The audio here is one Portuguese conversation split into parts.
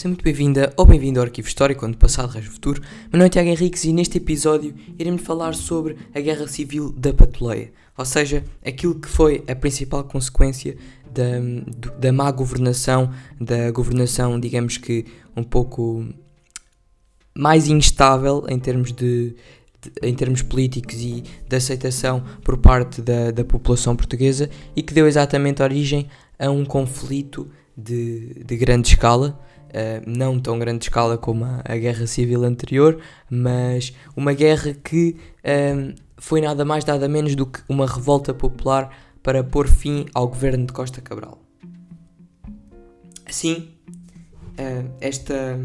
Seja muito bem-vinda ou bem-vindo ao Arquivo Histórico, onde passado rege o futuro. Meu nome é Tiago Henriques e neste episódio iremos falar sobre a Guerra Civil da Patuleia, ou seja, aquilo que foi a principal consequência da, da má governação, da governação, digamos que um pouco mais instável em termos de, em termos políticos e de aceitação por parte da, da população portuguesa e que deu exatamente origem a um conflito de, de grande escala, uh, não tão grande escala como a, a, guerra civil anterior, mas uma guerra que uh, foi nada mais nada menos do que uma revolta popular para pôr fim ao governo de Costa Cabral. Assim, uh, esta,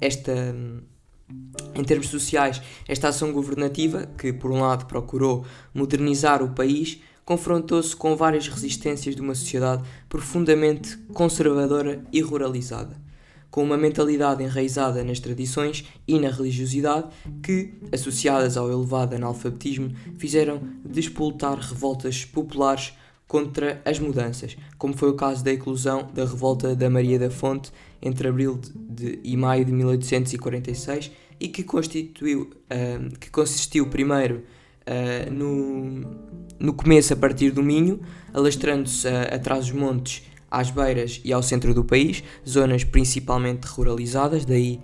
esta, em termos sociais, esta ação governativa, que por um lado procurou modernizar o país, confrontou-se com várias resistências de uma sociedade profundamente conservadora e ruralizada, com uma mentalidade enraizada nas tradições e na religiosidade que, associadas ao elevado analfabetismo, fizeram despoltar revoltas populares contra as mudanças, como foi o caso da eclosão da revolta da Maria da Fonte entre abril de, de, e maio de 1846 e que, constituiu, uh, que consistiu primeiro uh, no, no começo a partir do Minho, alastrando-se uh, atrás dos montes, às beiras e ao centro do país, zonas principalmente ruralizadas, daí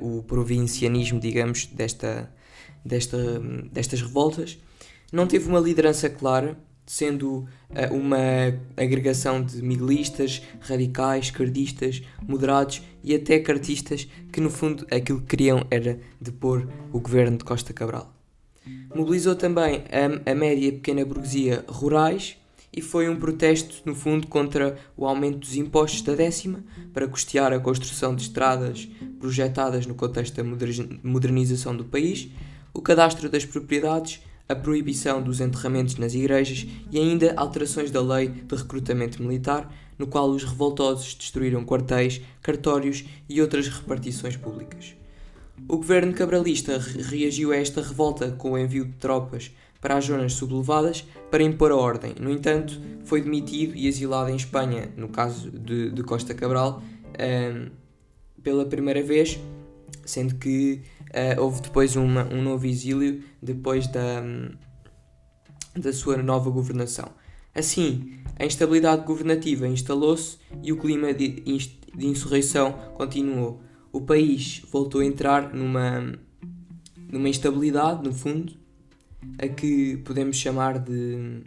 uh, o provincianismo, digamos, desta, desta, destas revoltas. Não teve uma liderança clara, sendo uh, uma agregação de miguelistas, radicais, esquerdistas, moderados e até cartistas, que no fundo aquilo que queriam era depor o governo de Costa Cabral. Mobilizou também a, a média e pequena burguesia rurais e foi um protesto, no fundo, contra o aumento dos impostos da décima para custear a construção de estradas projetadas no contexto da modernização do país, o cadastro das propriedades, a proibição dos enterramentos nas igrejas e ainda alterações da lei de recrutamento militar, no qual os revoltosos destruíram quartéis, cartórios e outras repartições públicas. O governo cabralista reagiu a esta revolta com o envio de tropas para as zonas sublevadas para impor a ordem. No entanto, foi demitido e exilado em Espanha, no caso de, de Costa Cabral, um, pela primeira vez, sendo que uh, houve depois uma, um novo exílio depois da, da sua nova governação. Assim, a instabilidade governativa instalou-se e o clima de, de insurreição continuou o país voltou a entrar numa, numa instabilidade, no fundo, a que podemos chamar de,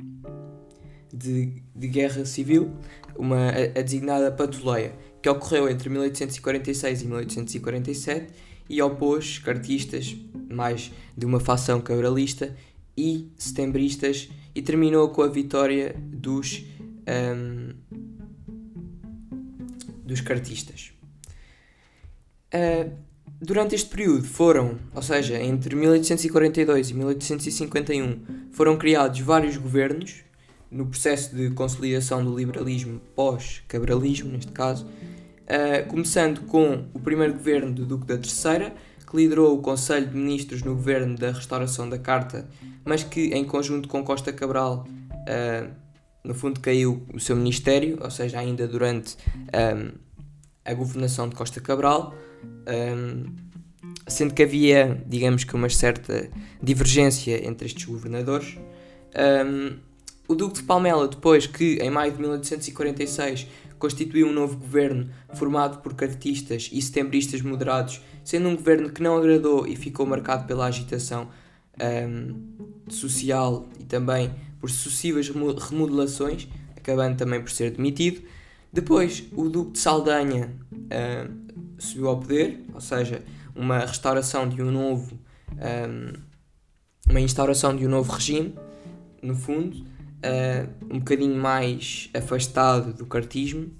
de, de guerra civil, uma, a, a designada Patuleia, que ocorreu entre 1846 e 1847 e opôs cartistas, mais de uma facção cabralista, e setembristas, e terminou com a vitória dos, um, dos cartistas. Uh, durante este período foram, ou seja, entre 1842 e 1851, foram criados vários governos no processo de consolidação do liberalismo pós-cabralismo, neste caso, uh, começando com o primeiro governo do Duque da Terceira, que liderou o Conselho de Ministros no governo da restauração da Carta, mas que, em conjunto com Costa Cabral, uh, no fundo caiu o seu ministério, ou seja, ainda durante um, a governação de Costa Cabral um, sendo que havia, digamos que, uma certa divergência entre estes governadores. Um, o Duque de Palmela, depois que, em maio de 1846, constituiu um novo governo formado por cartistas e setembristas moderados, sendo um governo que não agradou e ficou marcado pela agitação um, social e também por sucessivas remodelações, acabando também por ser demitido. Depois, o Duque de Saldanha uh, subiu ao poder, ou seja, uma restauração de um novo. Um, uma instauração de um novo regime, no fundo, uh, um bocadinho mais afastado do cartismo,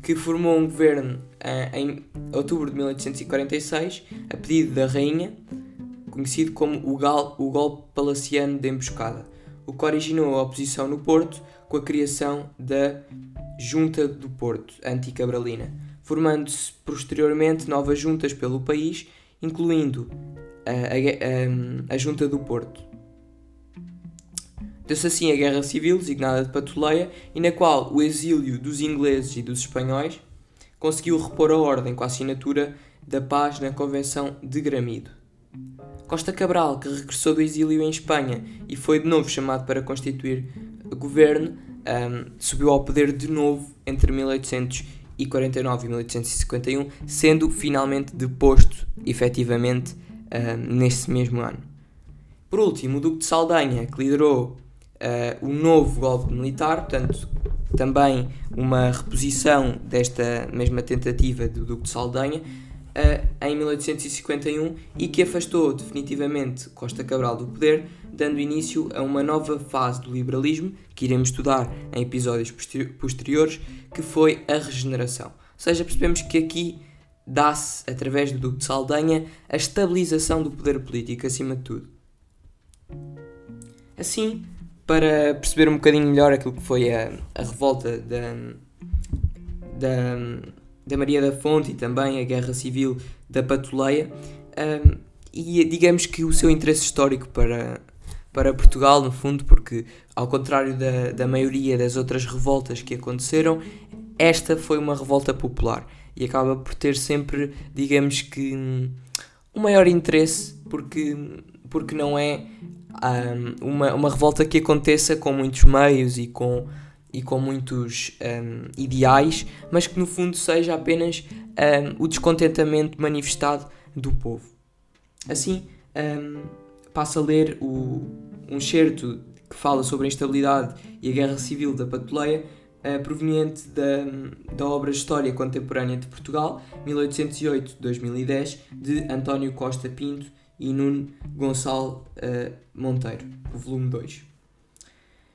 que formou um governo uh, em outubro de 1846, a pedido da rainha, conhecido como o, gal, o golpe palaciano de emboscada, o que originou a oposição no Porto com a criação da Junta do Porto, anticabralina formando-se posteriormente novas juntas pelo país, incluindo a, a, a, a Junta do Porto. Deu-se assim a Guerra Civil, designada de Patuleia, e na qual o exílio dos ingleses e dos espanhóis conseguiu repor a ordem com a assinatura da paz na Convenção de Gramido. Costa Cabral, que regressou do exílio em Espanha e foi de novo chamado para constituir governo, um, subiu ao poder de novo entre 1849 e 1851, sendo finalmente deposto efetivamente um, nesse mesmo ano. Por último, o Duque de Saldanha, que liderou uh, o novo golpe militar, portanto, também uma reposição desta mesma tentativa do Duque de Saldanha, em 1851 e que afastou definitivamente Costa Cabral do poder, dando início a uma nova fase do liberalismo, que iremos estudar em episódios posteriores, que foi a regeneração. Ou seja, percebemos que aqui dá-se, através do Duque de Saldanha, a estabilização do poder político acima de tudo. Assim, para perceber um bocadinho melhor aquilo que foi a, a revolta da, da, da Maria da Fonte e também a Guerra Civil da Patuleia, um, e digamos que o seu interesse histórico para, para Portugal, no fundo, porque ao contrário da, da maioria das outras revoltas que aconteceram, esta foi uma revolta popular. E acaba por ter sempre, digamos que, um maior interesse, porque, porque não é um, uma, uma revolta que aconteça com muitos meios e com, e com muitos um, ideais, mas que no fundo seja apenas um, o descontentamento manifestado do povo. Assim, passo a ler o, um certo que fala sobre a instabilidade e a guerra civil da Patuleia, uh, proveniente da, da obra História Contemporânea de Portugal, 1808-2010, de António Costa Pinto e Nuno Gonçalo uh, Monteiro, volume 2.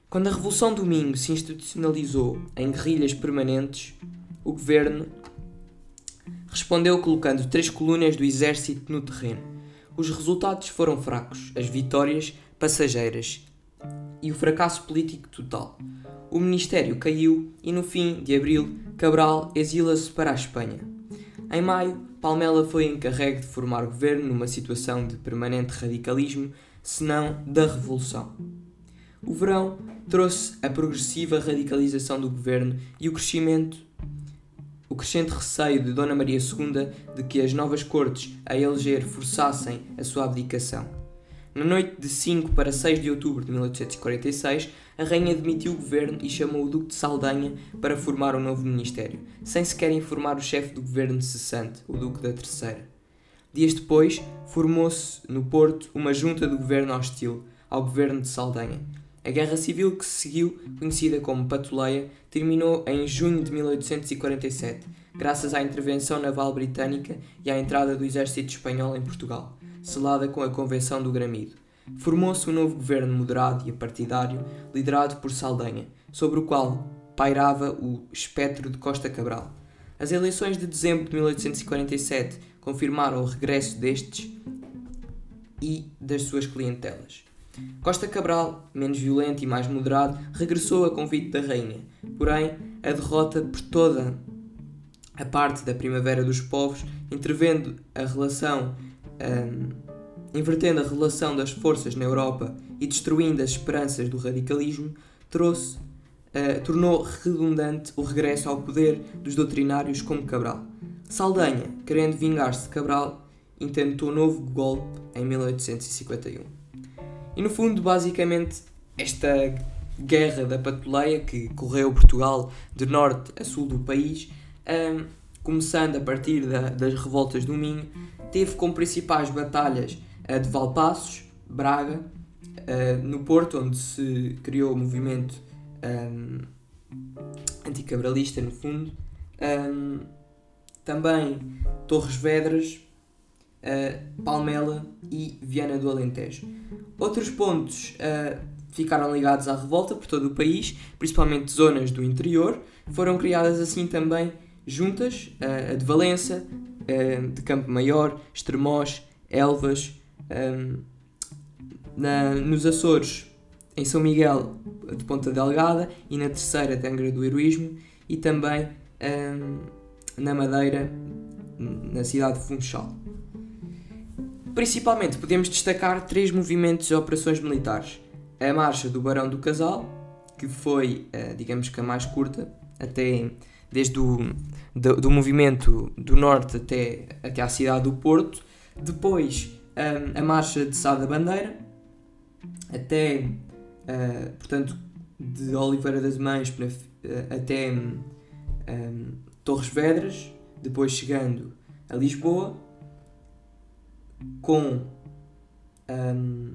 Quando a Revolução do Minho se institucionalizou em guerrilhas permanentes, o governo respondeu colocando três colônias do exército no terreno. Os resultados foram fracos, as vitórias passageiras e o fracasso político total. O ministério caiu e no fim de abril Cabral exila-se para a Espanha. Em maio, Palmela foi encarregue de formar governo numa situação de permanente radicalismo, se não da revolução. O verão trouxe a progressiva radicalização do governo e o crescimento o crescente receio de Dona Maria II de que as novas cortes a eleger forçassem a sua abdicação. Na noite de 5 para 6 de outubro de 1846, a rainha demitiu o governo e chamou o Duque de Saldanha para formar um novo ministério, sem sequer informar o chefe do governo cessante, o Duque da Terceira. Dias depois, formou-se no Porto uma junta do governo hostil ao governo de Saldanha. A guerra civil que se seguiu, conhecida como Patuleia, terminou em junho de 1847, graças à intervenção naval britânica e à entrada do exército espanhol em Portugal selada com a Convenção do Gramido. Formou-se um novo governo moderado e partidário, liderado por Saldanha, sobre o qual pairava o espectro de Costa Cabral. As eleições de dezembro de 1847 confirmaram o regresso destes e das suas clientelas. Costa Cabral, menos violento e mais moderado, regressou a convite da rainha. Porém, a derrota por toda a parte da Primavera dos Povos, intervendo a relação um, invertendo a relação das forças na Europa e destruindo as esperanças do radicalismo, trouxe, uh, tornou redundante o regresso ao poder dos doutrinários como Cabral. Saldanha, querendo vingar-se de Cabral, intentou um novo golpe em 1851. E no fundo, basicamente, esta guerra da patuleia que correu Portugal de norte a sul do país, um, começando a partir da, das revoltas do Minho, teve como principais batalhas a de Valpassos, Braga, uh, no Porto, onde se criou o movimento um, anticabralista, no fundo, um, também Torres Vedras, uh, Palmela e Viana do Alentejo. Outros pontos uh, ficaram ligados à revolta por todo o país, principalmente zonas do interior. Foram criadas assim também juntas, a de Valença, uh, de Campo Maior, Estremoz, Elvas, um, na, nos Açores, em São Miguel de Ponta Delgada e na terceira de Angra do Heroísmo e também um, na Madeira, na cidade de Funchal. Principalmente podemos destacar três movimentos e operações militares. A marcha do Barão do Casal, que foi, uh, digamos que a mais curta, até desde o do, do movimento do norte até, até à cidade do Porto. Depois um, a marcha de Sá da Bandeira, até, uh, portanto, de Oliveira das Mães uh, até um, Torres Vedras, depois chegando a Lisboa, com. Um,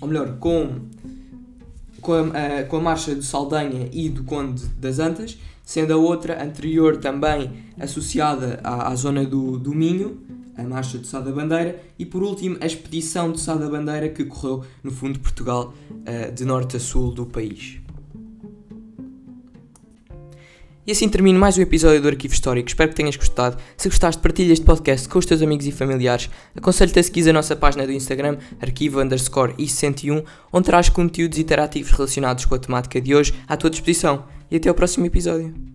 ou melhor, com, com, a, uh, com a marcha de Saldanha e do Conde das Antas, sendo a outra anterior também associada à, à zona do, do Minho, a marcha de Sá da Bandeira, e por último a expedição de Sá da Bandeira que correu no fundo de Portugal, uh, de norte a sul do país. E assim termino mais um episódio do Arquivo Histórico. Espero que tenhas gostado. Se gostaste, partilha este podcast com os teus amigos e familiares. Aconselho-te a seguir a nossa página do Instagram, arquivo underscore i101, onde traz conteúdos interativos relacionados com a temática de hoje à tua disposição. E até ao próximo episódio.